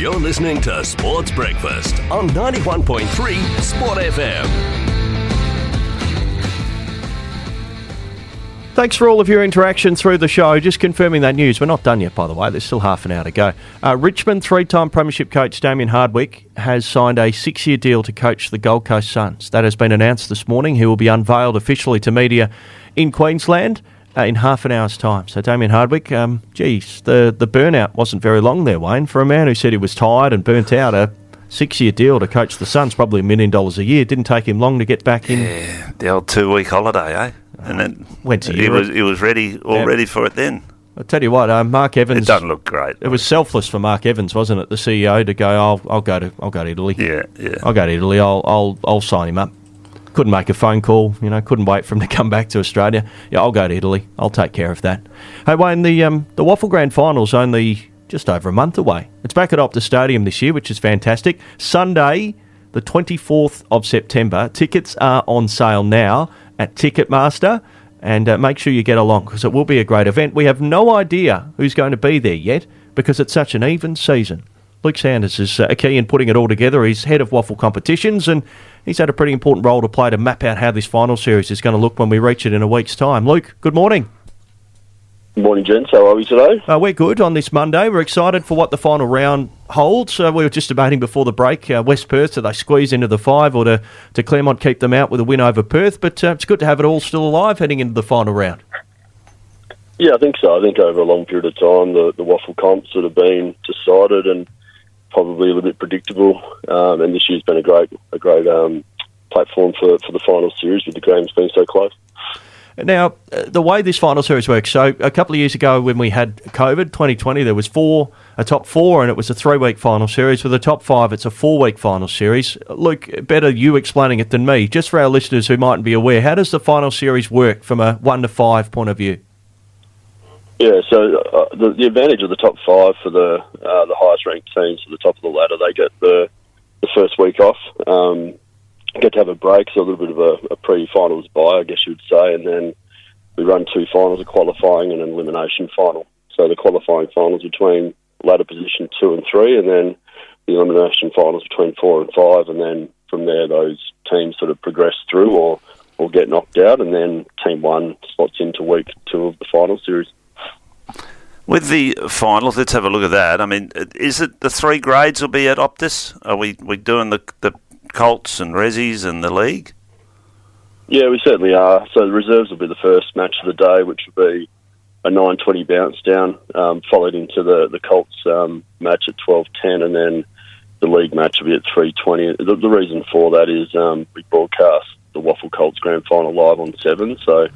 You're listening to Sports Breakfast on 91.3 Sport FM. Thanks for all of your interaction through the show. Just confirming that news. We're not done yet, by the way. There's still half an hour to go. Uh, Richmond three-time premiership coach Damien Hardwick has signed a six-year deal to coach the Gold Coast Suns. That has been announced this morning. He will be unveiled officially to media in Queensland uh, in half an hour's time. So Damien Hardwick, um, geez, the the burnout wasn't very long there, Wayne. For a man who said he was tired and burnt out, a six-year deal to coach the Suns, probably a million dollars a year. Didn't take him long to get back in. Yeah, the old two-week holiday, eh? And then Went to he Europe. was he was ready, all Yeah. ready for it. Then I'll tell you what, uh, Mark Evans. it doesn't look great. It was selfless for Mark Evans, wasn't it? The CEO to go, I'll, I'll go to, I'll go to Italy. Yeah, yeah. I'll go to Italy. I'll, I'll, I'll sign him up. Couldn't make a phone call. You know, couldn't wait for him to come back to Australia. Yeah, I'll go to Italy. I'll take care of that. Hey, Wayne, the um, the WAFL Grand Final's only just over a month away. It's back at Optus Stadium this year, which is fantastic. Sunday, the twenty fourth of September. Tickets are on sale now at Ticketmaster. And uh, make sure you get along because it will be a great event. We have no idea who's going to be there yet because it's such an even season. Luke Sanders is uh, key in putting it all together. He's head of WAFL competitions and he's had a pretty important role to play to map out how this final series is going to look when we reach it in a week's time. Luke, good morning. Good morning, gents. How are we today? Uh, we're good on this Monday. We're excited for what the final round holds. Uh, we were just debating before the break uh, West Perth, do they squeeze into the five or to, to Claremont keep them out with a win over Perth? But uh, it's good to have it all still alive heading into the final round. Yeah, I think so. I think over a long period of time, the, the WAFL comps that have been decided and probably a little bit predictable. Um, and this year's been a great, a great um, platform for, for the final series with the games being so close. Now, uh, the way this final series works, so a couple of years ago when we had COVID, 2020, there was four, a top four, and it was a three-week final series. With the top five, it's a four-week final series. Luke, better you explaining it than me. Just for our listeners who mightn't be aware, how does the final series work from a one to five point of view? Yeah, so uh, the, the advantage of the top five for the uh, the highest ranked teams at the top of the ladder, they get the the first week off, um, get to have a break, so a little bit of a, a pre-finals bye, I guess you would say, and then we run two finals, a qualifying and an elimination final. So the qualifying finals between ladder position two and three, and then the elimination finals between four and five, and then from there those teams sort of progress through or or get knocked out, and then team one slots into week two of the final series. With the finals, let's have a look at that. I mean, is it the three grades will be at Optus? Are we we doing the the Colts and Rezzies and the league? Yeah, we certainly are. So the reserves will be the first match of the day, which will be a 9.20 bounce down, um, followed into the, the Colts um, match at 12.10, and then the league match will be at 3.20. The, the reason for that is um, we broadcast the WAFL Colts Grand Final live on 7, so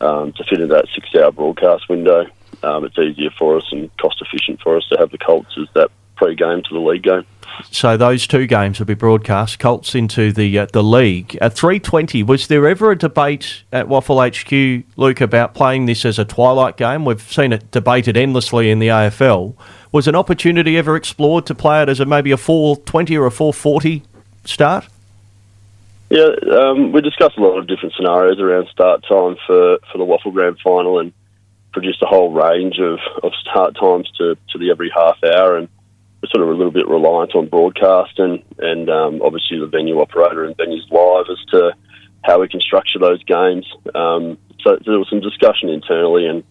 um, to fit into that six-hour broadcast window, um, it's easier for us and cost-efficient for us to have the Colts as that pre-game to the league game. So those two games will be broadcast. Colts into the uh, the league at three twenty. Was there ever a debate at WAFL HQ, Luke, about playing this as a twilight game? We've seen it debated endlessly in the AFL. Was an opportunity ever explored to play it as a maybe a four twenty or a four forty start? Yeah, um, we discussed a lot of different scenarios around start time for, for the WAFL Grand Final and produced a whole range of, of start times to, to the every half hour. And we're sort of a little bit reliant on broadcast and, and um, obviously the venue operator and venues live as to how we can structure those games. Um, so there was some discussion internally and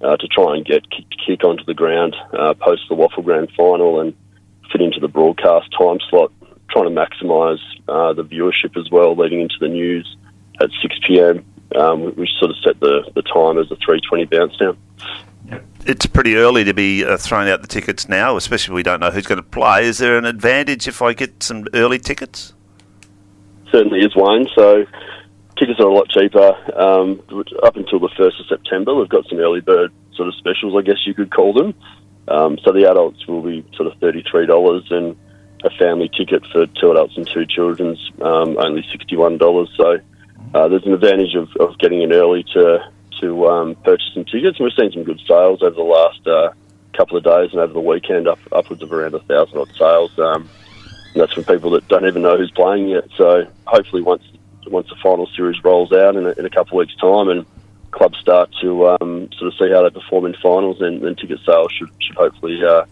uh, to try and get kick, onto the ground uh, post the WAFL Grand Final and fit into the broadcast time slot, trying to maximise uh, the viewership as well, leading into the news at 6 p.m. Um, we, we sort of set the, the time as a 3:20 bounce down. It's pretty early to be uh, throwing out the tickets now, especially if we don't know who's going to play. Is there an advantage if I get some early tickets? Certainly is Wayne. So tickets are a lot cheaper. Um, up until the first of September, we've got some early bird sort of specials, I guess you could call them. Um, so the adults will be sort of thirty-three dollars, and a family ticket for two adults and two children's um, only sixty-one dollars. So uh, there's an advantage of, of getting in early to to um, purchase some tickets, and we've seen some good sales over the last uh, couple of days and over the weekend, up upwards of around a thousand odd sales. Um, and that's from people that don't even know who's playing yet. So hopefully, once once the final series rolls out in a, in a couple of weeks' time, and clubs start to um, sort of see how they perform in finals, then, then ticket sales should should hopefully uh,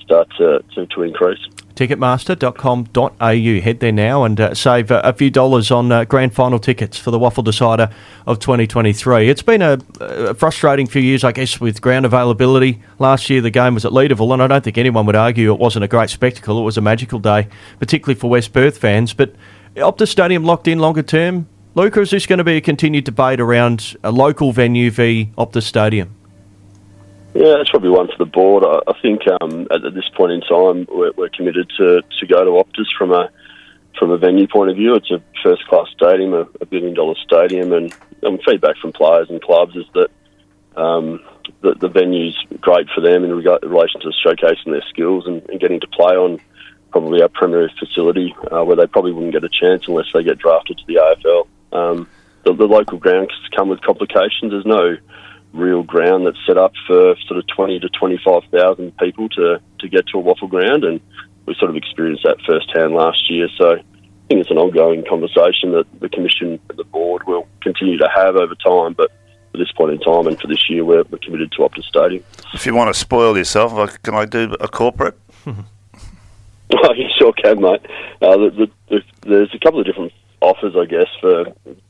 start to, to, to increase. Ticketmaster.com.au. Head there now and uh, save uh, a few dollars on uh, grand final tickets for the WAFL Decider of 2023. It's been a, a, frustrating few years, I guess, with ground availability. Last year the game was at Leederville, and I don't think anyone would argue it wasn't a great spectacle. It was a magical day, particularly for West Perth fans. But Optus Stadium locked in longer term. Luca, is this going to be a continued debate around a local venue v Optus Stadium? Yeah, it's probably one for the board. I, I think um, at, at, this point in time, we're, we're, committed to, to go to Optus from a from a venue point of view. It's a first class stadium, a, a billion dollar stadium, and um, feedback from players and clubs is that um, the, the venue's great for them in, in relation to showcasing their skills and, and, getting to play on probably our premier facility, uh, where they probably wouldn't get a chance unless they get drafted to the AFL. Um, the, the local grounds come with complications. There's no real ground that's set up for sort of 20 to 25,000 people to, to get to a WAFL ground. And we sort of experienced that firsthand last year. So I think it's an ongoing conversation that the Commission and the board will continue to have over time. But at this point in time and for this year, we're, we're committed to Optus Stadium. If you want to spoil yourself, can I do a corporate? oh, you sure can, mate. Uh, the, the, the, there's a couple of different offers, I guess, for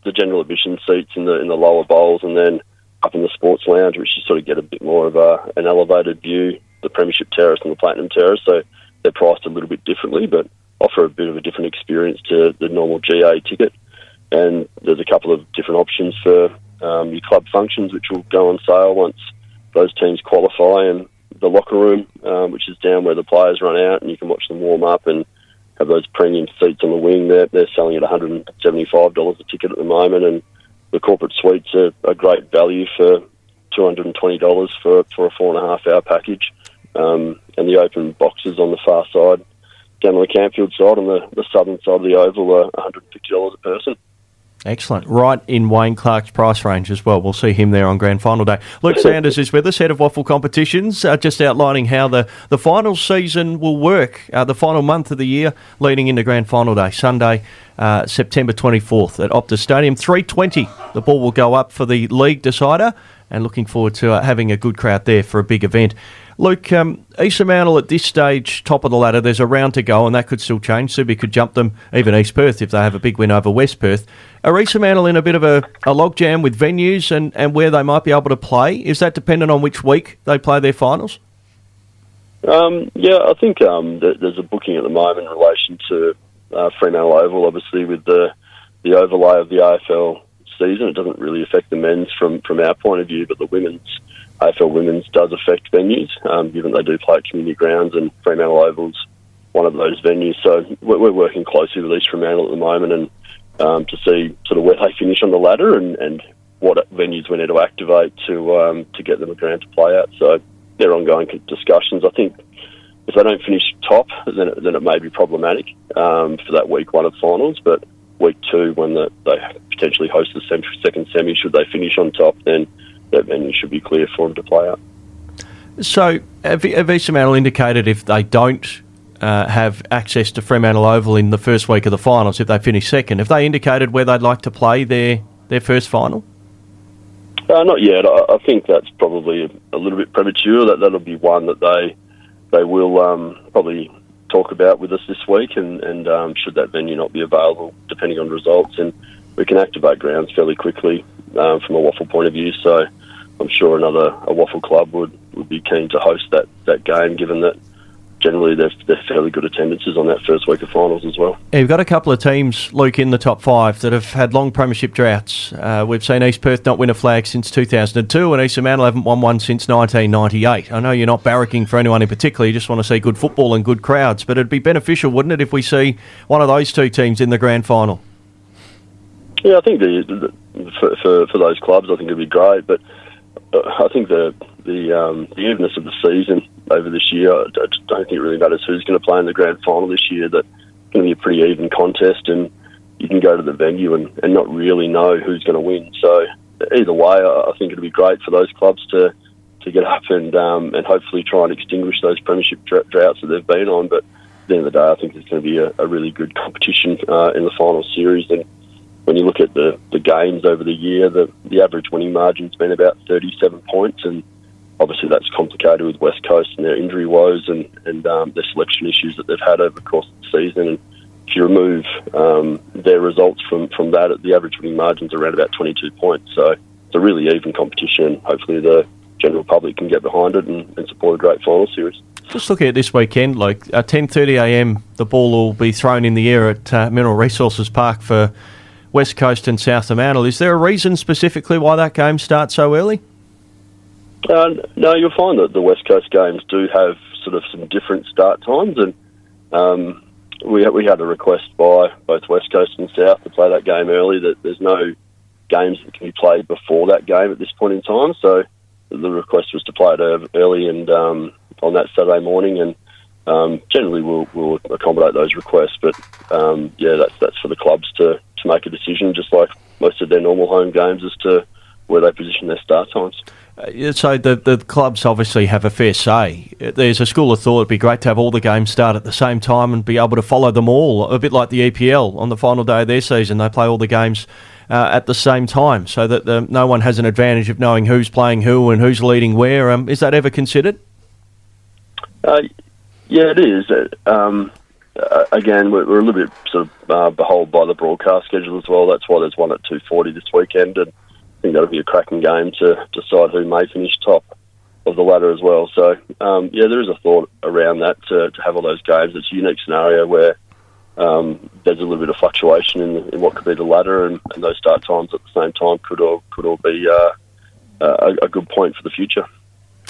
the general admission seats in the in the lower bowls, and then up in the sports lounge, which you sort of get a bit more of a, an elevated view, the Premiership Terrace and the Platinum Terrace. So they're priced a little bit differently, but offer a bit of a different experience to the normal GA ticket. And there's a couple of different options for um, your club functions, which will go on sale once those teams qualify. And the locker room, um, which is down where the players run out, and you can watch them warm up and have those premium seats on the wing. They're, they're selling at $175 a ticket at the moment, and the corporate suites are a great value for $220 for, for a four and a half hour package. Um, and the open boxes on the far side, down on the Camfield side, on the, the southern side of the oval, are $150 a person. Excellent. Right in Wayne Clark's price range as well. We'll see him there on grand final day. Luke Sanders is with us, head of WAFL Competitions, uh, just outlining how the, the final season will work, uh, the final month of the year leading into grand final day, Sunday, uh, September 24th at Optus Stadium. 320, the ball will go up for the league decider, and looking forward to uh, having a good crowd there for a big event. Luke, um, East Fremantle at this stage, top of the ladder. There's a round to go, and that could still change. Subi could jump them, even East Perth, if they have a big win over West Perth. Are East Fremantle in a bit of a, a logjam with venues and, and where they might be able to play? Is that dependent on which week they play their finals? Um, yeah, I think um, there's a booking at the moment in relation to uh, Fremantle Oval, obviously, with the, the overlay of the AFL season. It doesn't really affect the men's from, from our point of view, but the women's AFL Women's does affect venues, um, given they do play at community grounds and Fremantle Oval's one of those venues. So we're, we're working closely with East Fremantle at the moment and um, to see sort of where they finish on the ladder and, and what venues we need to activate to um, to get them a ground to play at. So they're ongoing discussions. I think if they don't finish top, then it, then it may be problematic um, for that week one of finals. But week two, when the, they potentially host the second semi, should they finish on top, then that venue should be clear for them to play at. So, have, have East Fremantle indicated if they don't uh, have access to Fremantle Oval in the first week of the finals, if they finish second, have they indicated where they'd like to play their, their first final? Uh, not yet. I, I, think that's probably a, a, little bit premature. That that'll be one that they they will um, probably talk about with us this week, and, and um, should that venue not be available, depending on results, and we can activate grounds fairly quickly um, from a WAFL point of view. So I'm sure another a WAFL club would, would be keen to host that, that game, given that generally they're, they're fairly good attendances on that first week of finals as well. Yeah, you've got a couple of teams, Luke, in the top five that have had long premiership droughts. Uh, we've seen East Perth not win a flag since 2002 and East Fremantle haven't won one since 1998. I know you're not barracking for anyone in particular, you just want to see good football and good crowds, but it'd be beneficial, wouldn't it, if we see one of those two teams in the grand final? Yeah, I think the, the for, for, for those clubs, I think it'd be great, but I think the the um, the evenness of the season over this year, I don't think it really matters who's going to play in the grand final this year. That it's going to be a pretty even contest, and you can go to the venue and, and not really know who's going to win. So either way, I think it'd be great for those clubs to to get up and um, and hopefully try and extinguish those premiership droughts that they've been on. But at the end of the day, I think it's going to be a, a really good competition uh, in the final series and when you look at the, the games over the year, the, the average winning margin's been about 37 points, and obviously that's complicated with West Coast and their injury woes and and um, their selection issues that they've had over the course of the season. And if you remove um, their results from from that, the average winning margin's around about 22 points. So it's a really even competition. Hopefully the general public can get behind it and, and support a great final series. Just looking at this weekend, like at 10.30am, the ball will be thrown in the air at uh, Mineral Resources Park for West Coast and South Fremantle. Is there a reason specifically why that game starts so early? Uh, no, you'll find that the West Coast games do have sort of some different start times, and um, we we had a request by both West Coast and South to play that game early. That there's no games that can be played before that game at this point in time, so the request was to play it early and um, on that Saturday morning, and um, generally we'll, we'll, accommodate those requests. But um, yeah, that's that's for the clubs to, to make a decision, just like most of their normal home games, as to where they position their start times. Uh, so the the clubs obviously have a fair say. There's a school of thought it'd be great to have all the games start at the same time and be able to follow them all, a bit like the EPL on the final day of their season. They play all the games uh, at the same time, so that the, no one has an advantage of knowing who's playing who and who's leading where. Um, is that ever considered? Uh, yeah, it is. Uh, um, uh, again, we're, we're, a little bit sort of uh, beholden by the broadcast schedule as well. That's why there's one at two forty this weekend, and I think that'll be a cracking game to decide who may finish top of the ladder as well. So, um, yeah, there is a thought around that to, to, have all those games. It's a unique scenario where um, there's a little bit of fluctuation in, in what could be the ladder, and, and, those start times at the same time could all could all be uh, a, a good point for the future.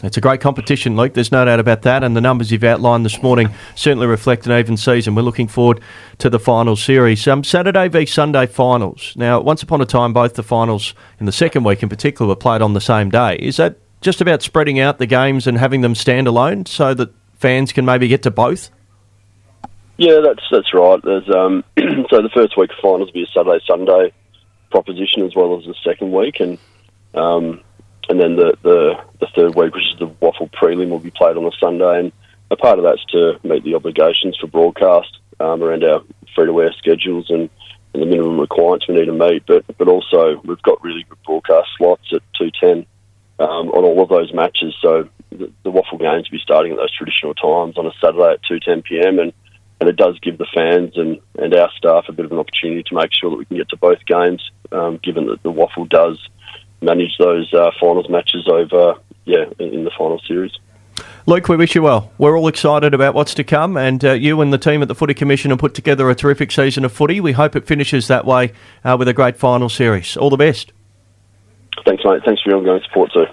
It's a great competition, Luke. There's no doubt about that. And the numbers you've outlined this morning certainly reflect an even season. We're looking forward to the final series. Um, Saturday v Sunday finals. Now, once upon a time, both the finals in the second week in particular were played on the same day. Is that just about spreading out the games and having them stand alone so that fans can maybe get to both? Yeah, that's that's right. Um, so the first week of finals will be a Saturday Sunday proposition as well as the second week, and um, and then the, the, the third week, which is the WAFL prelim, will be played on a Sunday. And a part of that's to meet the obligations for broadcast um, around our free to air schedules and, and, the minimum requirements we need to meet. But but also we've got really good broadcast slots at two ten um, on all of those matches. So the, the WAFL games will be starting at those traditional times on a Saturday at two ten PM and. And it does give the fans and, and our staff a bit of an opportunity to make sure that we can get to both games, um, given that the WAFL does manage those uh, finals matches over, yeah, in, in, the final series. Luke, we wish you well. We're all excited about what's to come, and uh, you and the team at the Footy Commission have put together a terrific season of footy. We hope it finishes that way uh, with a great final series. All the best. Thanks, mate. Thanks for your ongoing support, too.